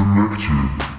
connected.